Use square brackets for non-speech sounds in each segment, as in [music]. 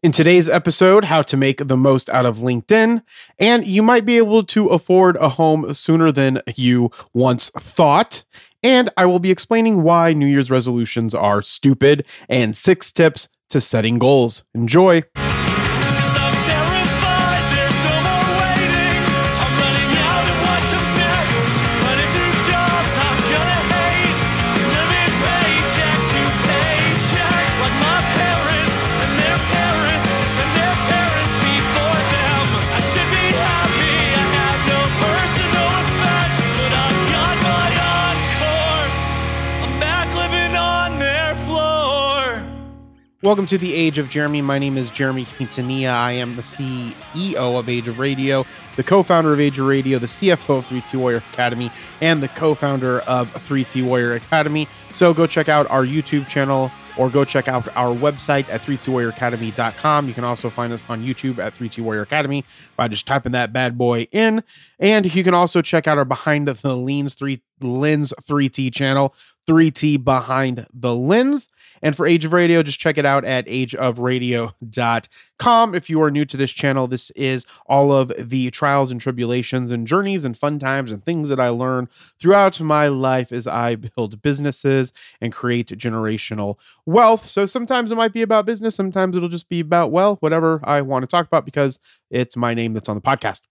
In today's episode, how to make the most out of LinkedIn, and you might be able to afford a home sooner than you once thought. And I will be explaining why New Year's resolutions are stupid and six tips to setting goals. Enjoy. Welcome to the Age of Jeremy. My name is Jeremy Quintanilla. I am the CEO of Age of Radio, the co-founder of Age of Radio, the CFO of 3T Warrior Academy, and the co-founder of 3T Warrior Academy. So go check out our YouTube channel or go check out our website at 3twarrioracademy.com. You can also find us on YouTube at 3T Warrior Academy by just typing that bad boy in. And you can also check out our Behind the Lens 3 Lens 3T channel, 3T Behind the Lens. And for Age of Radio, just check it out at ageofradio.com. If you are new to this channel, this is all of the trials and tribulations and journeys and fun times and things that I learn throughout my life as I build businesses and create generational wealth. So sometimes it might be about business, sometimes it'll just be about, well, whatever I want to talk about because it's my name that's on the podcast.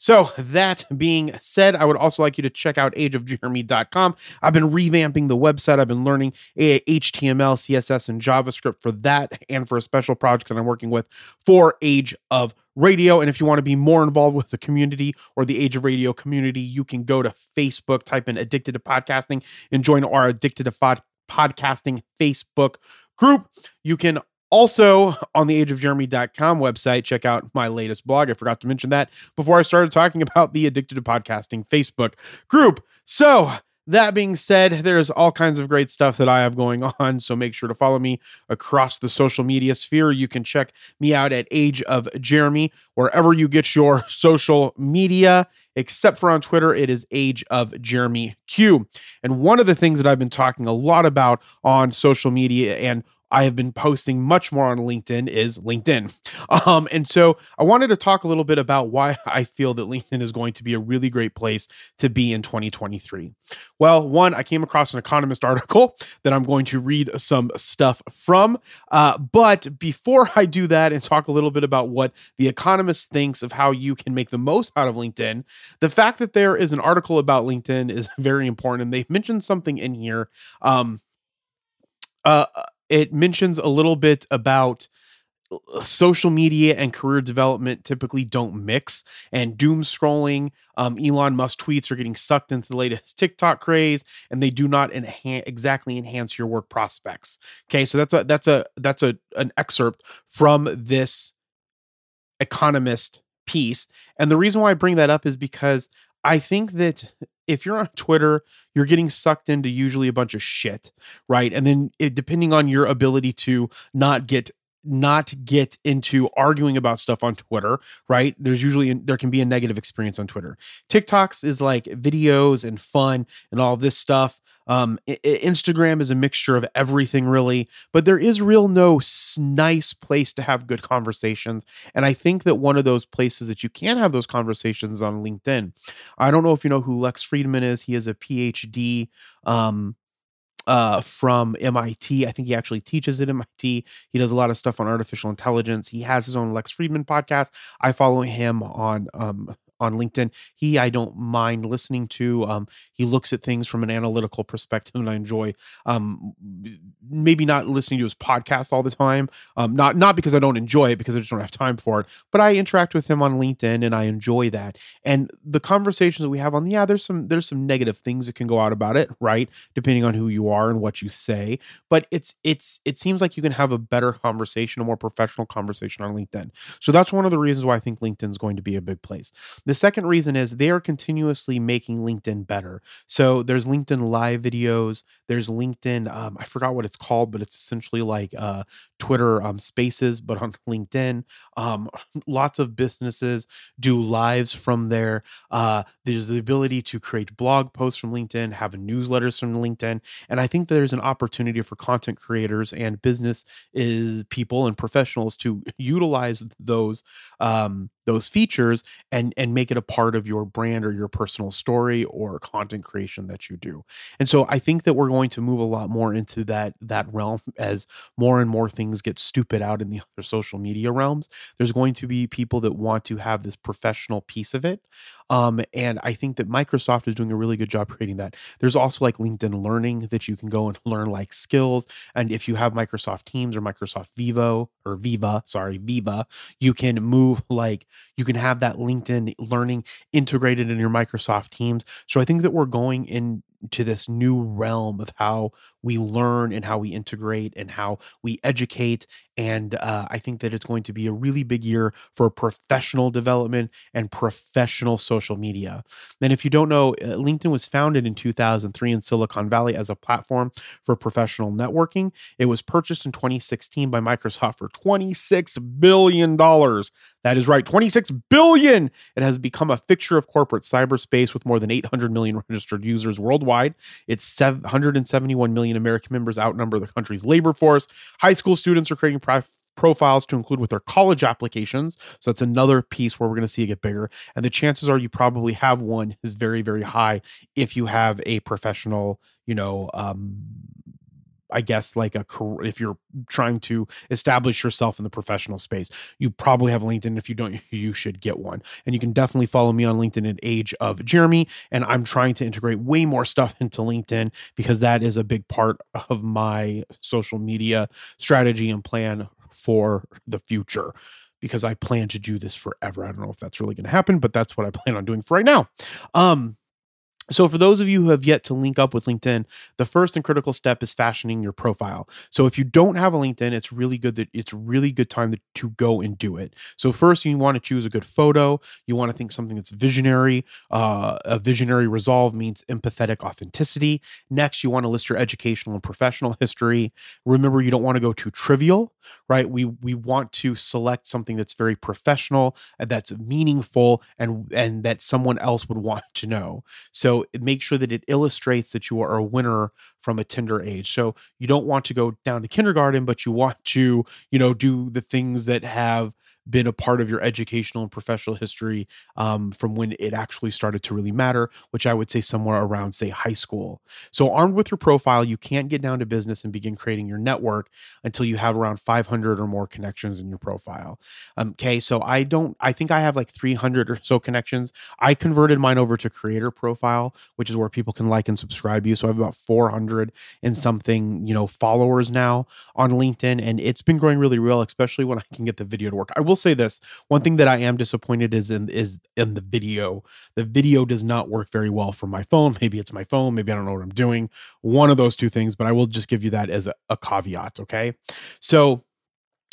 So, that being said, I would also like you to check out ageofjeremy.com. I've been revamping the website. I've been learning eh, HTML, CSS, and JavaScript for that and for a special project that I'm working with for Age of Radio. And if you want to be more involved with the community or the Age of Radio community, you can go to Facebook, type in Addicted to Podcasting, and join our Addicted to Pod- Podcasting Facebook group. You can also, on the ageofjeremy.com website, check out my latest blog. I forgot to mention that before I started talking about the Addicted to Podcasting Facebook group. So, that being said, there's all kinds of great stuff that I have going [laughs] on. So make sure to follow me across the social media sphere. You can check me out at Age of Jeremy, wherever you get your [laughs] social media, except for on Twitter, it is Age of Jeremy Q. And one of the things that I've been talking a lot about on social media and I have been posting much more on LinkedIn is LinkedIn. [laughs] Um, and so I wanted to talk a little bit about why [laughs] I feel that LinkedIn is going to be a really great place to be in 2023. Well, one, I came across an Economist article [laughs] that I'm going to read some stuff from. Uh, but before I do that and talk a little bit about what the Economist thinks of how you can make the most out of LinkedIn, the fact that there is an article about LinkedIn is very important. And they mentioned something in here. Um, uh, it mentions a little bit about uh, social media and career development typically don't mix and doom scrolling um, elon musk tweets are getting sucked into the latest [laughs] tiktok craze and they do not enhance exactly enhance your work prospects. Okay so that's a that's a that's a an excerpt from this economist piece and the reason why i bring that up is because i think that if you're on Twitter, you're getting sucked into usually a bunch of shit, right? And then it, depending on your ability to not get not get into arguing about stuff on Twitter, right? There's usually there can be a negative experience on Twitter. TikToks is like videos and fun and all this stuff. Um, I- Instagram is a mixture of everything, really, but there is real no nice place to have good conversations. And I think that one of those places that you can have those conversations on LinkedIn. I don't know if you know who Lex Fridman is. He is a PhD um, uh, from MIT. I think he actually teaches at MIT. He does a lot of stuff on artificial intelligence. He has his own Lex Fridman podcast. I follow him on um, on LinkedIn. He I don't mind listening to. Um, he looks at things from an analytical perspective, and I enjoy. Um, maybe not listening to his podcast all the time. Um, not not because I don't enjoy it, because I just don't have time for it. But I interact with him on LinkedIn, and I enjoy that. And the conversations that we have on, yeah, there's some there's some negative things that can go out about it, right? Depending on who you are and what you say. But it's it's it seems like you can have a better conversation, a more professional conversation on LinkedIn. So that's one of the reasons why I think LinkedIn is going to be a big place. The second reason is they are continuously making LinkedIn better. So there's LinkedIn live videos. There's LinkedIn. Um, I forgot what it's called, but it's essentially like uh, Twitter um, Spaces, but on LinkedIn. Um, [laughs] lots of businesses do lives from there. Uh, there's the ability to create blog posts from LinkedIn, have newsletters from LinkedIn, and I think there's an opportunity for content creators and business is people and professionals to [laughs] utilize those um, those features and and make it a part of your brand or your personal story or content creation that you do. And so I think that we're going to move a lot more into that that realm as more and more things get stupid out in the other social media realms. There's going to be people that want to have this professional piece of it. Um, and I think that Microsoft is doing a really good job creating that. There's also like LinkedIn Learning that you can go and [laughs] learn like skills. And if you have Microsoft Teams or Microsoft Vivo or Viva, sorry, Viva, you can move [laughs] like you can have that LinkedIn Learning integrated in your Microsoft Teams. So I think that we're going into this new realm of how we learn and how we integrate and how we educate. And uh, I think that it's going to be a really big year for professional development and professional social media. And if you don't know, uh, LinkedIn was founded in 2003 in Silicon Valley as a platform for professional networking. It was purchased in 2016 by Microsoft for $26 billion. That is right, 26 billion. It has become a fixture of corporate cyberspace with more than 800 million registered users worldwide. It's 171 million American members outnumber the country's labor force. High school students are creating pri- profiles to include with their college applications. So that's another piece where we're going to see it get bigger. And the chances are you probably have one is very, very high if you have a professional, you know, um, I guess like a car- if you're trying to establish yourself in the professional space, you probably have LinkedIn. If you don't, [laughs] you should get one. And you can definitely follow me on LinkedIn at Age of Jeremy. And I'm trying to integrate way more [laughs] stuff into LinkedIn because that is a big part of my social media strategy and plan for the future. Because I plan to do this forever. I don't know if that's really going to happen, but that's what I plan on doing for right now. Um, so, for those of you who have yet to link up with LinkedIn, the first and critical step is fashioning your profile. So, if you don't have a LinkedIn, it's really good that it's really good time to, go and do it. So, first, you want to choose a good photo. You want to think something that's visionary. Uh, a visionary resolve means empathetic authenticity. Next, you want to list your educational and professional history. Remember, you don't want to go too trivial, right? We we want to select something that's very professional that's meaningful and and that someone else would [laughs] want to know. So make sure that it illustrates that you are a winner from a tender age. So you don't want to go down to kindergarten, but you want to, you know, do the things that have been a part of your educational and professional history um, from when it actually started to really matter, which I would say somewhere around, say, high school. So, armed with your profile, you can't get down to business and begin creating your network until you have around 500 or more connections in your profile. Um, okay, so I don't, I think I have like 300 or so connections. I converted mine over to creator profile, which is where people can like and subscribe you. So I have about 400 and something, you know, followers now on LinkedIn, and it's been growing really real, especially when I can get the video to work. I will say this: one thing that I am disappointed is in is in the video. The video does not work very well for my phone. Maybe it's my phone. Maybe I don't know what I'm doing. One of those two things, but I will just give you that as a, a caveat. Okay, so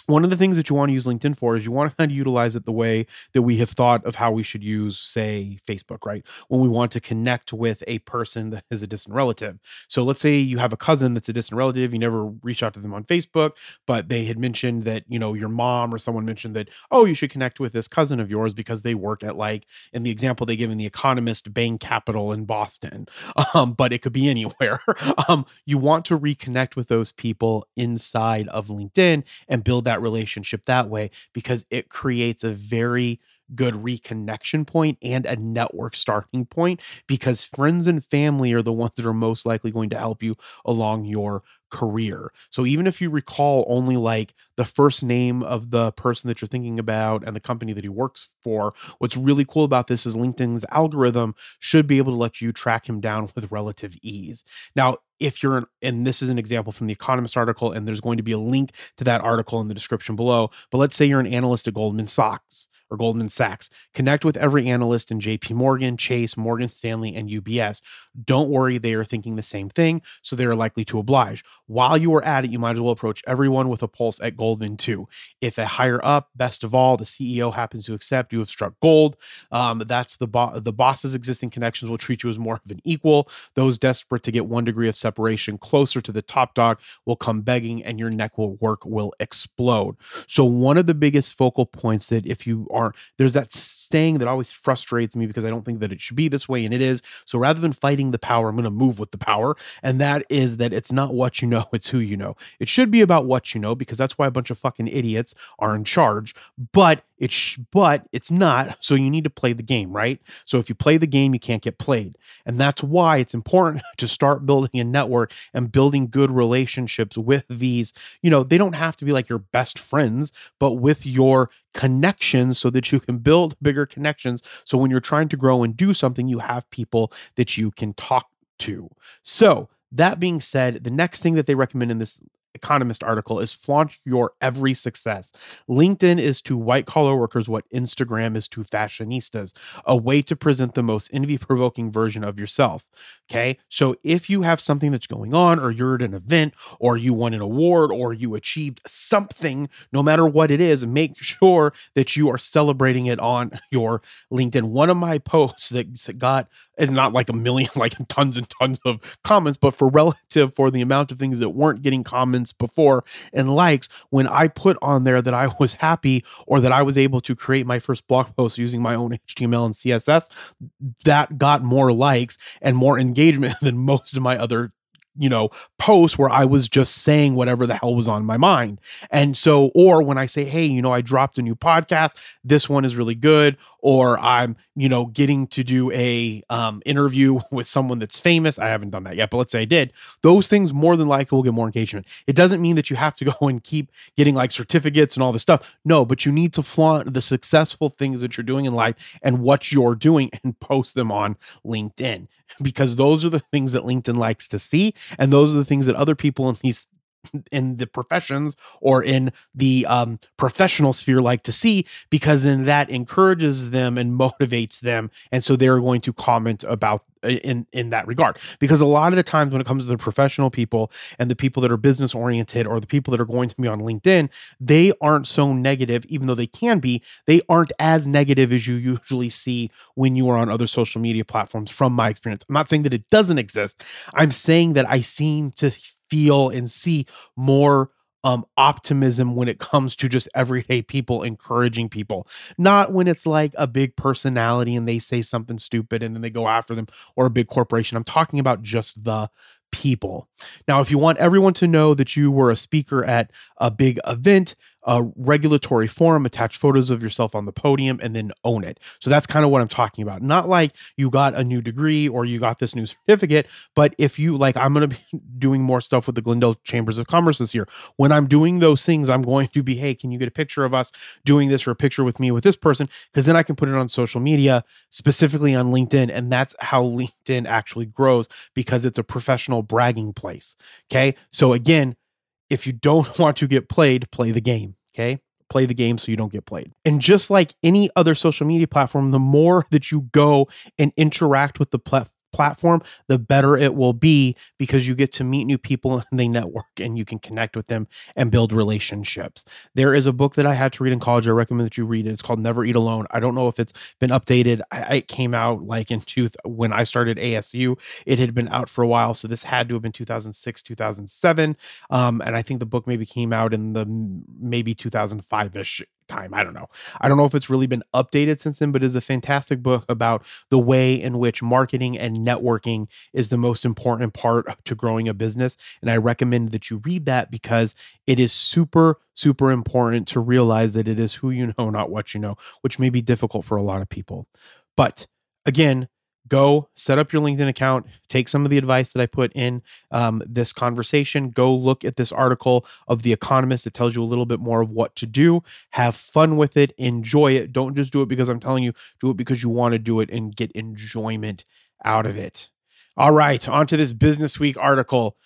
one of the things that you want to use LinkedIn for is you want to kind of utilize it the way that we have thought of how we should use, say, Facebook, right? When we want to connect with a person that is a distant relative. So let's say you have a cousin that's a distant relative, you never reach out to them on Facebook, but they had mentioned that, you know, your mom or someone mentioned that, oh, you should connect with this cousin of yours because they work at like, in the example they give in the Economist Bain Capital in Boston, [laughs] um, but it could be anywhere. [laughs] um, you want to reconnect with those people inside of LinkedIn and build that relationship that way because it creates a very good reconnection point and a network starting point because friends and family are the [laughs] ones that are most likely going to help you along your career. So even if you recall only like the first name of the person that you're thinking about and the company that he works for, what's really cool about this is LinkedIn's algorithm should be able to let you track him down [laughs] with relative ease. Now, if you're an, and this is an example from the economist article and there's going to be a link to that article in the description below but let's say you're an analyst at goldman sachs or Goldman Sachs. Connect with every analyst in JP Morgan, Chase, Morgan Stanley, and UBS. Don't worry, they are thinking the same thing, so they are likely to oblige. While you are at it, you might as well approach everyone with a pulse at Goldman too. If a higher up, best of all, the CEO happens to accept, you have struck gold. Um, that's the bo- the boss's existing connections will treat you as more of an equal. Those desperate to get one degree of separation closer to the top dog will come begging, and your neck will work will explode. So one of the biggest focal points that if you are there's that saying that always frustrates me because I don't think that it should be this way and it is. So rather than fighting the power, I'm going to move with the power and that is that it's not what you know, [laughs] it's who you know. It should be about what you know because that's why a bunch of fucking idiots are in charge, but it's sh- but it's not. So you need to play the game, right? So if you play the game, you can't get played. And that's why it's important [laughs] to start building a network and building good relationships with these, you know, they don't have to be like your best friends, but with your connections so that you can build bigger connections. So when you're trying to grow and do something, you have people that you can talk to. So, that being said, the next thing that they recommend in this Economist article is flaunt your every success. LinkedIn is to white collar workers what Instagram is to fashionistas, a way to present the most envy provoking version of yourself. Okay. So if you have something that's going on, or you're at an event, or you won an award, or you achieved something, no matter what it is, make [laughs] sure that you are celebrating it on your LinkedIn. One of my posts that got and not like a million, [laughs] like tons and tons of comments, but for relative for the amount of things that weren't getting comments before and likes, when I put on there that I was happy or that I was able to create my first blog post using my own [laughs] HTML and CSS, that got more likes and more engagement [laughs] than most of my other you know, posts where I was just saying whatever the hell was on my mind. And so, or when I say, hey, you know, I dropped a new podcast, this one is really good, or I'm, you know, getting to do a um, interview with someone that's famous. I haven't done that yet, but let's say I did. Those things more than likely will get more engagement. It doesn't mean that you have to go and keep getting like certificates and all this stuff. No, but you need to flaunt the successful things that you're doing in life and what you're doing and post them on LinkedIn because those are the things that LinkedIn likes to see and those are the things that other people in these in the professions or in the um, professional sphere like to see because then that encourages them and motivates them and so they're going to comment about uh, in in that regard. Because a lot of the times when it comes to the professional people and the people that are business oriented or the people that are going to be on LinkedIn they aren't so negative even though they can be they aren't as negative as you usually see when you are on other social media platforms from my experience. I'm not saying that it doesn't exist. I'm saying that I seem to feel and see more um, optimism when it comes to just everyday people encouraging people, not when it's like a big personality and they say something stupid and then they go after them or a big corporation. I'm talking about just the people. Now, if you want everyone to know that you were a speaker at a big event, a regulatory forum, attach photos of yourself on the podium, and then own it. So that's kind of what I'm talking about. Not like you got a new degree or you got this new certificate, but if you like, I'm going to be [laughs] doing more stuff with the Glendale Chambers of Commerce this year. When I'm doing those things, I'm going to be, hey, can you get a picture of us doing this or a picture with me with this person? Because then I can put it on social media, specifically on LinkedIn. And that's how LinkedIn actually grows because it's a professional bragging place. Okay. So again, if you don't [laughs] want to get played, play the game. Okay. Play the game so you don't get played. And just like any other social media platform, the more that you go and interact with the plat- platform, the better it will be because you get to meet new people [laughs] and they network and you can connect with them and build relationships. There is a book that I had to read in college. I recommend that you read it. It's called Never Eat Alone. I don't know if it's been updated. I, it came out like in two when I started ASU. It had been out for a while, so this had to have been 2006, 2007. Um, and I think the book maybe came out in the maybe 2005 ish time. I don't know. I don't know if it's really been updated since then, but it's a fantastic book about the way in which marketing and networking is the most important part to growing a business. And I recommend that you read that because it is super, super important to realize that it is who you know, not what you know, which may be difficult for a lot of people. But again, go set up your LinkedIn account, take some of the advice that I put in um, this conversation, go look at this article of The Economist that tells you a little bit more of what to do. Have fun with it, enjoy it. Don't just do it because I'm telling you, do it because you want to do it and get enjoyment out of it. All right, on to this Business Week article.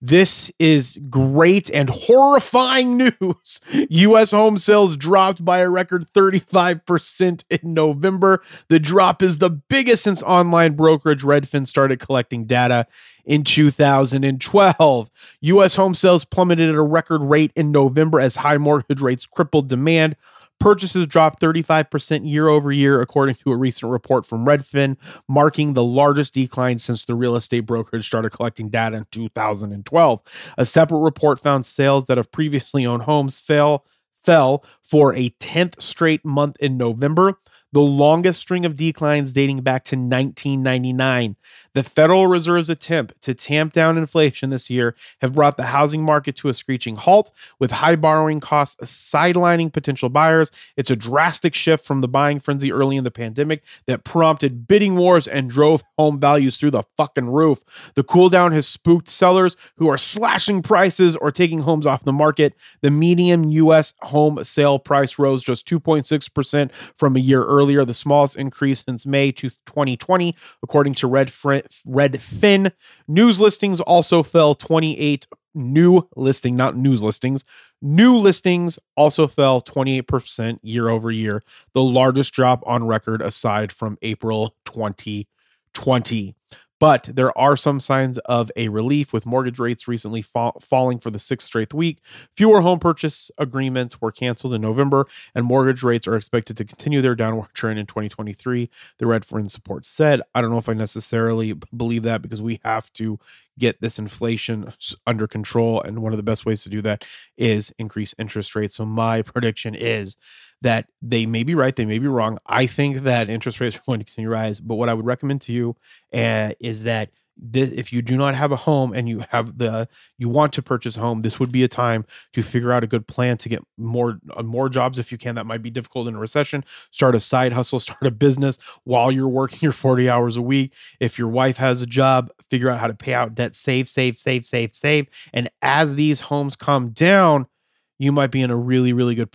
This is great and horrifying [laughs] news. US home sales dropped by a record 35% in November. The drop is the biggest since online brokerage Redfin started collecting data in 2012. US home sales plummeted at a record rate in November as high mortgage rates crippled demand. Purchases dropped 35% year over year, according to a recent report from Redfin, marking the largest decline since the real estate brokerage started collecting data in 2012. A separate report found sales that have previously owned homes fell fell for a 10th straight month in November, the longest string of declines dating back to 1999. The Federal Reserve's attempt to tamp down inflation this year have brought the housing market to a screeching halt, with high borrowing costs sidelining potential buyers. It's a drastic shift from the buying frenzy early in the pandemic that prompted bidding wars and drove home values through the fucking roof. The cool down has spooked sellers who are slashing prices or taking homes off the market. The median U.S. home sale price rose just 2.6% from a year earlier, the smallest increase since May to 2020, according to Redfin. Redfin. News listings also fell 28 new listing, not news listings. New listings also fell 28% year over year, the largest drop on record aside from April 2020. But there are some signs of a relief with mortgage rates recently fa- falling for the sixth straight week. Fewer home purchase agreements were canceled in November, and mortgage rates are expected to continue their downward trend in 2023. The Redfin support said, I don't know if I necessarily believe that because we have to get this inflation under control. And one of the best ways to do that is increase interest rates. So my prediction is that they may be right, they may be wrong. I think that interest rates [laughs] are going to continue to rise. But what I would recommend to you uh, is that this, if you do not have a home and you have the you want to purchase a home, this would be a time to figure out a good plan to get more uh, more jobs if you can. That might be difficult in a recession. Start a side hustle, [laughs] start a business while you're working your 40 hours a week. If your wife has a job, figure out how to pay out debt, save, save, save, save, save. And as these homes come down, you might be in a really, really good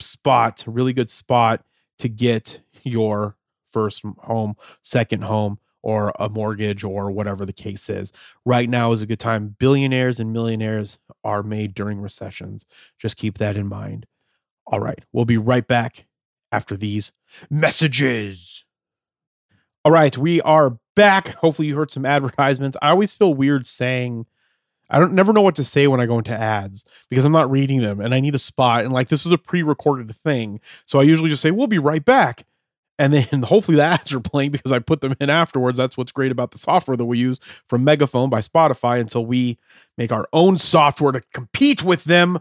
spot, really good spot to get your first home, second home, or a mortgage or whatever the case is. Right now is a good time. Billionaires and millionaires are made during recessions. Just keep that in mind. All right, we'll be right back after these messages. All right, we are back. Hopefully, you heard some advertisements. I always feel weird saying, I don't never know what to say when I go into ads because I'm not reading them and I need a spot. And like, this is a pre recorded thing. So I usually just say, we'll be right back. And then [laughs] hopefully the ads are playing because I put them in afterwards. That's what's great about the software that we use from Megaphone by Spotify until we make our own software to compete with them.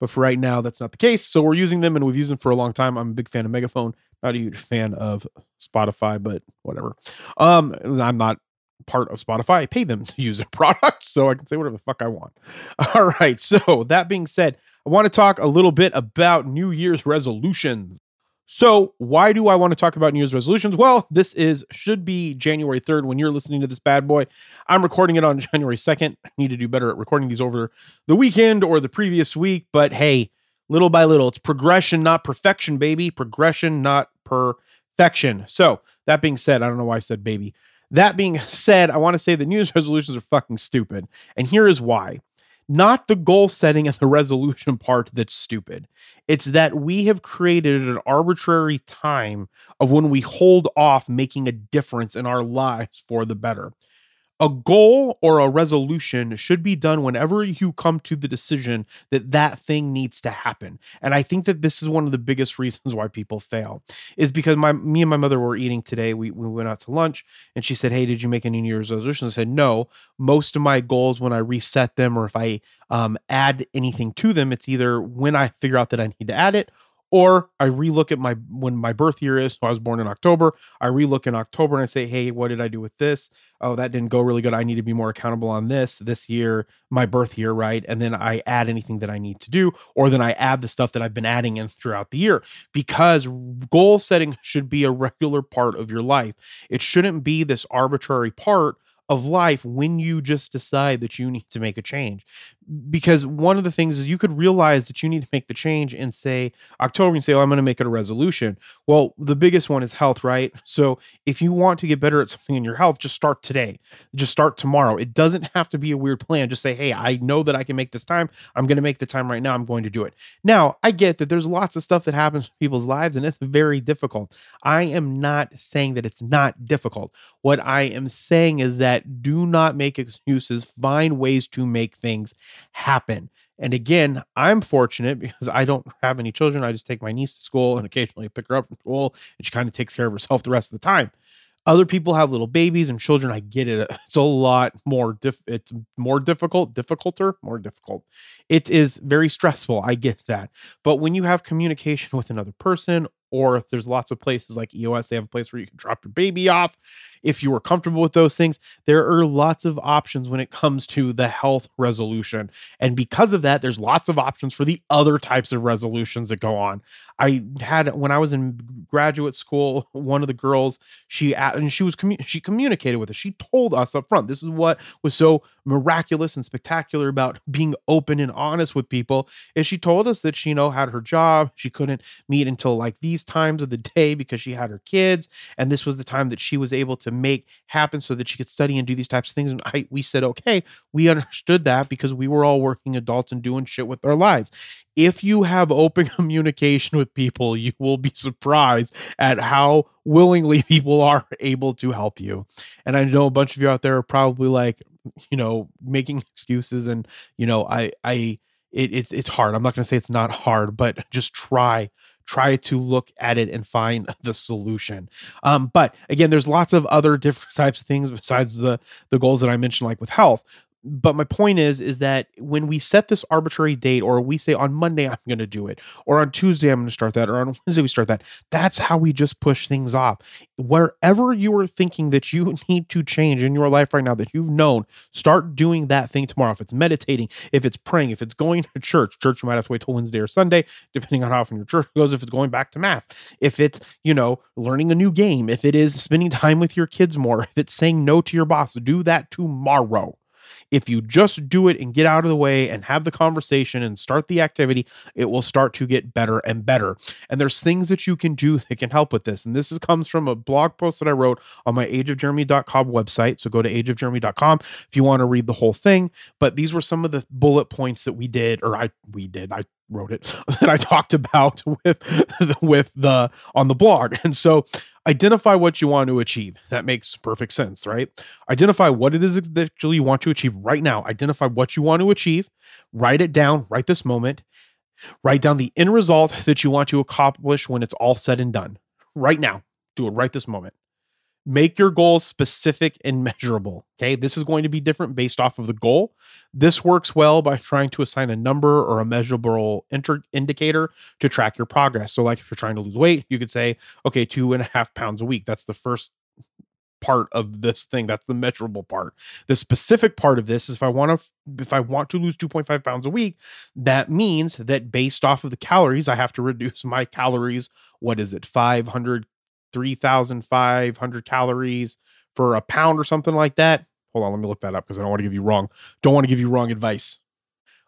But for right now, that's not the case. So we're using them and we've used them for a long time. I'm a big fan of Megaphone, not a huge fan of Spotify, but whatever. Um, I'm not part of Spotify. I pay them to use their [laughs] product, so I can say whatever the fuck I want. [laughs] All right. So that being said, I want to talk a little bit about New Year's resolutions. So, why do I want to talk about New Year's resolutions? Well, this is should be January 3rd when you're listening to this bad boy. I'm recording it on [laughs] January 2nd. I need to do better at recording these over the weekend or the previous week, but hey, little by little, it's progression, not perfection, baby. Progression, not perfection. So, that being said, I don't know why I said baby. That being [laughs] said, I want to say the New Year's resolutions are fucking stupid. And here is why not the goal setting and the resolution part that's stupid. It's that we have created an arbitrary time of when we hold off making a difference in our lives for the better. A goal or a resolution should be done whenever you come to the decision that that thing needs to happen. And I think that this is one of the biggest [laughs] reasons why people fail is because my me and my mother were eating today. We, we went out to lunch and she said, Hey, did you make any New Year's resolutions? I said, No. Most of my goals, when I reset them or if I um, add anything to them, it's either when I figure out that I need to add it Or I relook at my when my birth year is. So I was born in October. I relook in October and I say, hey, what did I do with this? Oh, that didn't go really good. I need to be more accountable on this this year, my birth year, right? And then I add anything that I need to do, or then I add the stuff that I've been adding in throughout the year because goal setting should be a regular part of your life. It shouldn't be this arbitrary part of life when you just decide that you need to make a change. Because one of the things is you could realize that you need to make the change and say October and say, oh, I'm going to make it a resolution. Well, the biggest one is health, right? So if you want to get better at something in your health, just start today. Just start tomorrow. It doesn't have to be a weird plan. Just say, hey, I know that I can make this time. I'm going to make the time right now. I'm going to do it. Now, I get that there's lots of stuff that happens in people's lives and it's very difficult. I am not saying that it's not difficult. What I am saying is that do not make excuses, find ways to make things happen. And again, I'm fortunate [laughs] because I don't have any children. I just take my niece to school and occasionally pick her up from school, and she kind of takes care of herself the rest of the time. Other people have little babies and children. I get it. [laughs] It's a lot more diff. It's more difficult, difficulter, more difficult. It is very stressful. I get that. But when you have communication with another person, or there's lots of places like EOS, they have a place where you can drop your baby off. If you are comfortable with those things, there are lots of options when it comes to the health resolution. And because of that, there's lots of options for the other types of resolutions that go on. I had when I was in graduate school, [laughs] one of the girls, she and she was she communicated with us. She told us up front. This is what was so miraculous and spectacular about being open and honest with people. Is she told us that she you know had her job, she couldn't meet until like these times of the day because she had her kids, and this was the time that she was able to make happen so that she could study and do these types of things. And I we said okay, we understood that because we were all working adults and doing shit with our lives if you have open [laughs] communication with people, you will be surprised at how willingly [laughs] people are able to help you. And I know a bunch of you out there are probably like, you know, making excuses and, you know, I I it, it's it's hard. I'm not going to say it's not hard, but just try try to look at it and find [laughs] the solution. Um, but again, there's lots of other different types of things besides the the goals that I mentioned, like with health but my point is is that when we set this arbitrary date or we say on monday i'm going to do it or on tuesday i'm going to start that or on wednesday we start that that's how we just push things off. Wherever you are thinking that you [laughs] need to change in your life right now that you've known start doing that thing tomorrow. If it's meditating if it's praying if it's going to church church you might have to wait till wednesday or sunday depending on how often your church goes if it's going back to mass. If it's you know learning a new game if it is spending [laughs] time with your kids more if it's saying no to your boss do that tomorrow if you just do it and get out of the way and have the conversation and start the activity, it will start to get better and better. And there's things that you can do [laughs] that can help with this. And this is, comes from a blog post that I wrote on my ageofjeremy.com website. So go to ageofjeremy.com if you want to read the whole thing. But these were some of the bullet points that we did, or I we did. I wrote it [laughs] that I talked about with [laughs] with the on the blog. And so identify what you want to achieve. That makes perfect sense, right? Identify what it is that you want to achieve right now. Identify what you want to achieve. Write it down right this moment. Write down the end result that you want to accomplish when it's all said and done. Right now. Do it right this moment make your goals specific and measurable. Okay. This is going to be different based off of the goal. This works well by trying to assign a number or a measurable inter- indicator to track your progress. So, like if you're trying to lose weight, you could say, okay, two and a half pounds a week. That's the first part of this thing that's the measurable part the specific part of this is if i want to if i want to lose 2.5 pounds a week that means that based off of the calories i have to reduce [laughs] my calories what is it 500 3,500 calories for a pound or something like that. Hold on, let me look that up because I don't want to give you wrong. Don't want to give you wrong advice.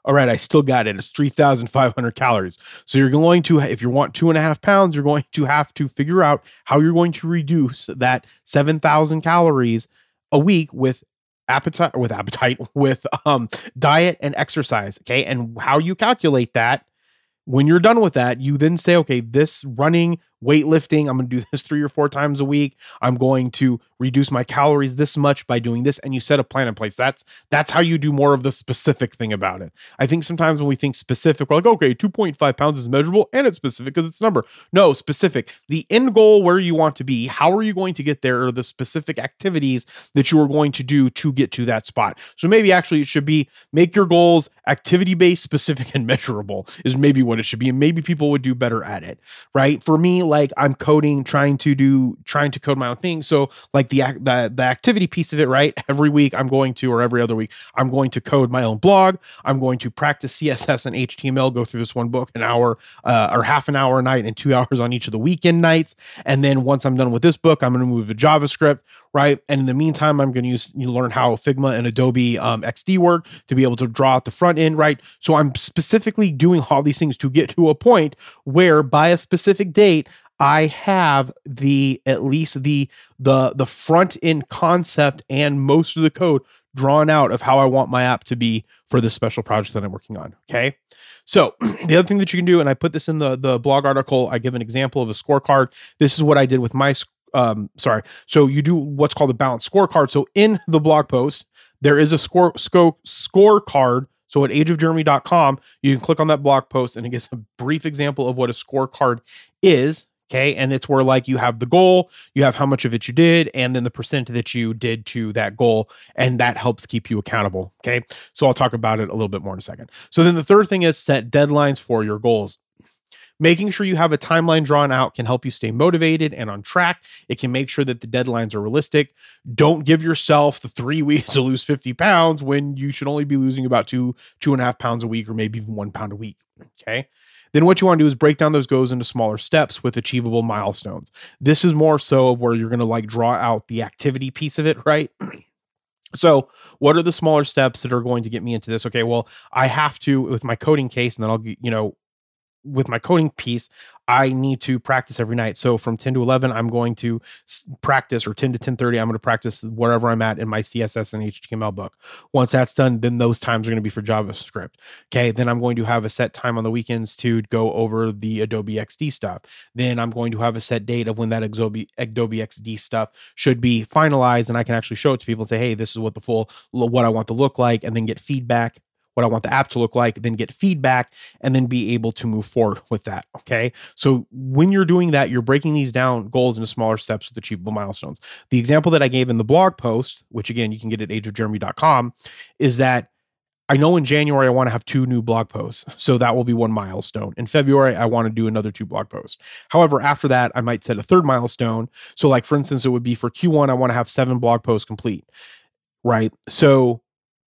All right, I still got it. It's 3,500 calories. So you're going to, if you want two and a half pounds, you're going to have to figure out how you're going to reduce that 7,000 calories a week with appetite, with appetite, [laughs] with um, diet and exercise. Okay. And how you calculate that when you're done with that, you then say, okay, this running weightlifting. I'm going to do [laughs] this three or four times a week. I'm going to reduce my calories this much by doing this. And you set a plan in place. That's that's how you do more of the specific thing about it. I think sometimes when we think specific, we're like, okay, 2.5 pounds is measurable and it's specific because it's a number. No, specific. The end goal where you want to be, how are you going to get there, or the specific activities that you are going to do to get to that spot. So maybe actually it should be make your goals activity based, specific, and measurable is maybe what it should be. And maybe people would do better at it, right? For me, like I'm coding, trying to do, trying to code my own thing. So like the the the activity piece of it, right? Every week I'm going to, or every other week, I'm going to code my own blog. I'm going to practice CSS and HTML, go through this one book an hour uh, or half an hour a night and two [laughs] hours on each of the weekend nights. And then once I'm done with this book, I'm going to move to JavaScript, right? And in the meantime, I'm going to use you learn how Figma and Adobe um, XD work to be able to draw out the front end, right? So I'm specifically doing all these things to get to a point where by a specific date, I have the at least the the the front end concept and most of the code drawn out of how I want my app to be for this special project that I'm working on. Okay. So [clears throat] the other thing that you can do, and I put this in the the blog article, I give an example of a scorecard. This is what I did with my um sorry. So you do what's called a balanced scorecard. So in the blog post, there is a score score scorecard. So at ageofjeremy.com, you can click on that blog post and it gives a brief example of what a scorecard is. Okay. And it's where like you have the goal, you have how much of it you did, and then the percent that you did to that goal. And that helps keep you accountable. Okay. So I'll talk about it a little bit more in a second. So then the third thing is set deadlines for your goals. Making sure you have a timeline drawn out can help you stay motivated and on track. It can make sure that the deadlines are realistic. Don't give yourself the three [laughs] weeks to lose 50 pounds when you should only be losing about two, two and a half pounds a week, or maybe even one pound a week. Okay. Then what you want to do is break down those goals into smaller steps with achievable milestones. This is more so of where you're going to like draw out the activity piece of it, right? [clears throat] So, what are the smaller steps that are going to get me into this? Okay, well, I have to with my coding case, and then I'll, you know, with my coding piece, I need to practice every night. So from 10 to 11, I'm going to practice, or 10 to 10:30, I'm going to practice wherever I'm at in my CSS and HTML book. Once that's done, then those times are going to be for JavaScript. Okay, then I'm going to have a set time on the weekends to go over the Adobe XD stuff. Then I'm going to have a set date of when that Adobe Adobe XD stuff should be finalized, and I can actually show it to people and say, "Hey, this is what the full what I want to look like," and then get feedback what I want the app to look like, then get feedback, and then be able to move forward with that. Okay. So when you're doing that, you're breaking these down goals into smaller steps with achievable milestones. The example that I gave in the blog post, which again, you can get at ageofjeremy.com, is that I know in January I want to have two new blog posts. So that will be one milestone. In February, I want to do another two blog posts. However, after that, I might set a third milestone. So, like for instance, it would be for Q1, I want to have seven blog posts complete. Right. So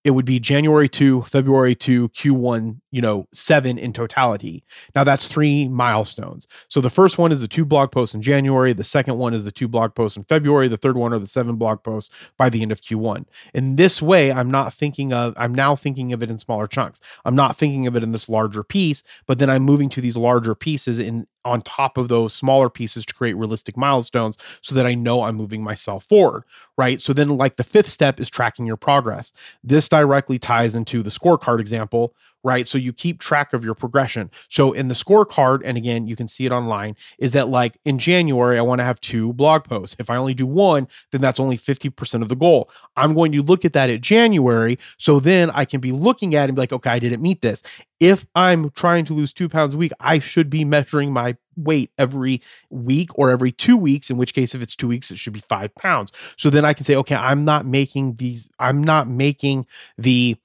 it would be January 2, February 2, Q1, you know, seven in totality. Now that's three milestones. So the first one is the two blog posts in January. The second one is the two blog posts in February. The third one are the seven blog posts by the end of Q1. In this way, I'm not thinking of, I'm now thinking of it in smaller chunks. I'm not thinking of it in this larger piece, but then I'm moving to these larger pieces in on top of those smaller pieces to create realistic milestones so that I know I'm moving myself forward, right? So then, like the fifth step is tracking your progress. This directly ties into the scorecard example, right? So you keep track of your progression. So in the scorecard, and again, you can see it online, is that like in January, I want to have two blog posts. If I only do one, then that's only 50% of the goal. I'm going to look at that at January. So then I can be looking at it and be like, okay, I didn't meet this. If I'm trying to lose two pounds a week, I should be measuring my weight every week or every two weeks, in which case, if it's two weeks, it should be five pounds. So then I can say, okay, I'm not making these, I'm not making the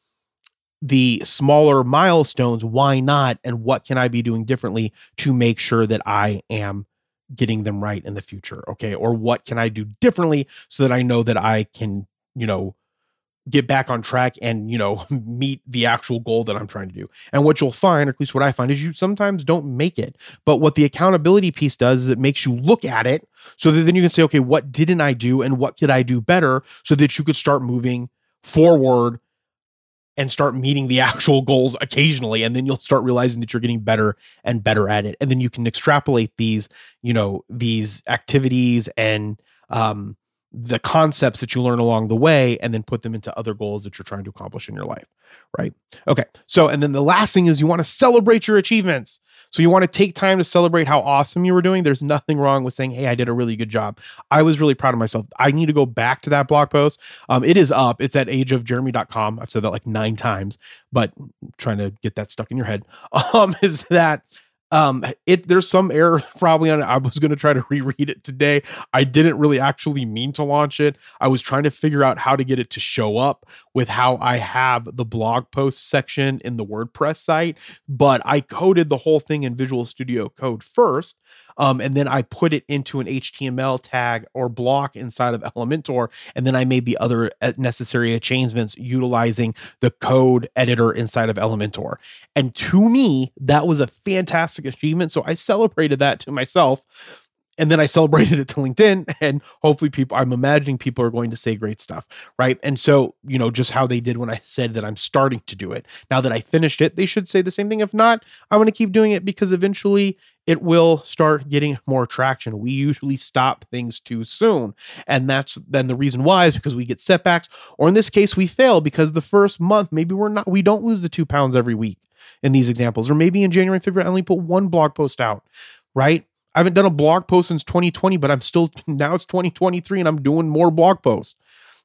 the smaller milestones why not? And what can i be doing differently to make sure that i am getting them right in the future okay? Or what can i do differently so that i know that i can you know get back on track and you know [laughs] meet the actual goal that i'm trying to do. And what you'll find or at least what i find is you sometimes don't make it. But what the accountability piece does is it makes you look at it so that then you can say okay what didn't i do and what could i do better so that you could start moving forward and start meeting the [laughs] actual goals occasionally and then you'll start realizing that you're getting better and better at it. And then you can extrapolate these you know these activities and um the concepts that you learn along the way and then put them into other goals that you're trying to accomplish in your life right? Okay so and then the last thing is you want to celebrate your achievements So you want to take time to celebrate how awesome you were doing. There's nothing wrong with saying, "Hey, I did a really good job." I was really proud of myself. I need to go back to that blog post. Um, it is up. It's at ageofjeremy.com. I've said that like nine times, but I'm trying to get that stuck in your head. [laughs] Um, is that um it there's some error [laughs] probably on it. I was going to try to [laughs] reread it today. I didn't really actually mean to launch it. I was trying to figure out how to get it to show up with how i have the blog post section in the wordpress site but i coded the whole thing in visual studio code first um, and then I put it into an HTML tag or block inside of [laughs] Elementor, and then I made the other uh, necessary changements utilizing the code editor inside of Elementor. And to me, that was a fantastic achievement. So I celebrated that to myself and then I celebrated it to LinkedIn, [laughs] and hopefully, people, I'm imagining people are going to say great stuff, right? And so, you know, just how they did when I said that I'm starting to do it. Now that I finished it, they should say the same thing. If not, I'm going to keep doing it because eventually it will start getting more traction. We usually stop things too soon. And that's then the reason why is because we get setbacks, or in this case, we fail because the first month, maybe we're not, we don't lose the two pounds every week in these examples, or maybe in January February, I only put one blog post out, right? I haven't done a blog post since 2020, but I'm still [laughs] now it's 2023 and I'm doing more blog posts.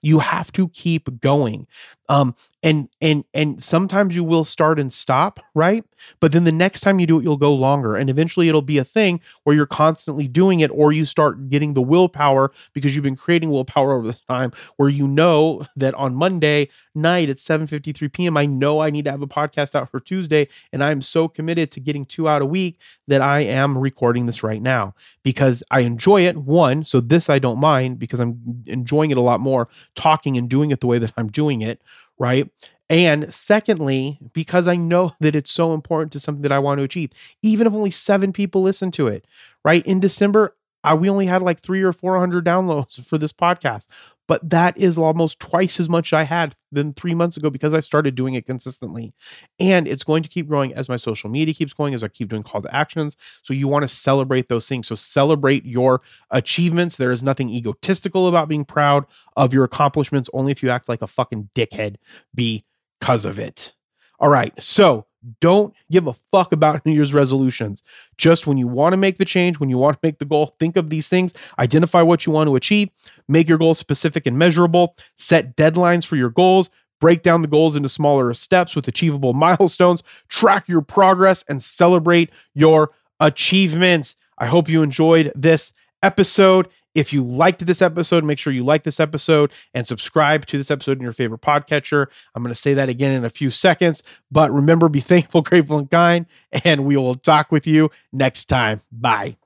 You have to keep going. Um, and and and sometimes you will start and stop, right? But then the next time you do it, you'll go longer. And eventually it'll be a thing where you're constantly doing it, or you start getting the willpower because you've been creating willpower over this time, where you know that on Monday night at 7:53 p.m. I know I need to have a podcast out for Tuesday, and I'm so committed to getting two out a week that I am recording this right now because I enjoy it. One, so this I don't mind because I'm enjoying it a lot more talking and doing it the way that I'm doing it right? And secondly, because I know [laughs] that it's so important to something that I want to achieve, even if only seven people listen to it, right? In December, I, we only had like three or 400 downloads [laughs] for this podcast, but that is almost twice as much I had than three months ago because I started doing it consistently. And it's going to keep growing as my social media keeps going, as I keep doing call to actions. So you want to celebrate those things. So celebrate your achievements. There is nothing egotistical about being proud of your accomplishments, only if you act like a fucking dickhead because of it. All right. So don't give a fuck about [laughs] New Year's resolutions. Just when you want to make the change, when you want to make the goal, think of these things, identify what you want to achieve, make your goals specific and measurable, set deadlines for your goals, break down the goals into smaller steps with achievable [laughs] milestones, track your progress, and celebrate your achievements. I hope you enjoyed this episode. If you liked this episode, make sure you like this episode and subscribe to this episode in your favorite podcatcher. I'm going to say that again in a few seconds, but remember, be thankful, [laughs] grateful, and kind, and we will talk with you next time. Bye.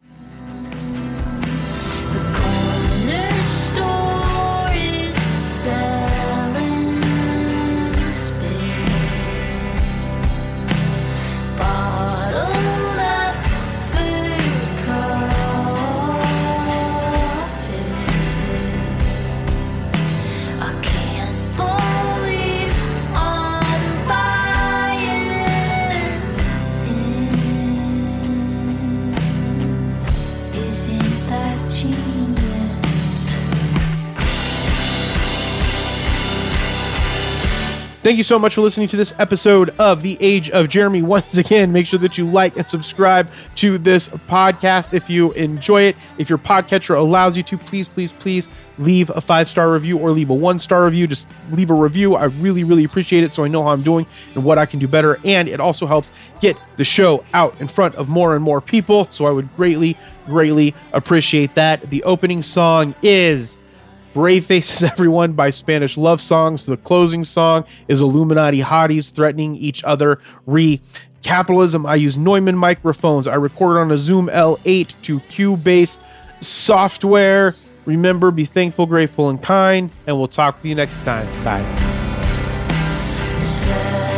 Thank you so much for listening to this episode of The Age of Jeremy. [laughs] Once again, make sure that you like and subscribe to this podcast if you enjoy it. If your podcatcher allows you to, please, please, please leave a five star review or leave a one star review. Just leave a review. I really, really appreciate it so I know how I'm doing and what I can do better. And it also helps get the show out in front of more and more people. So I would greatly, greatly appreciate that. The opening song is. Brave Faces [laughs] Everyone by Spanish Love Songs. The closing song is Illuminati Hotties threatening each other. Re capitalism. I use Neumann microphones. I record on a Zoom L8 to Cubase software. Remember, be thankful, grateful, and kind. And we'll talk with you next time. Bye. to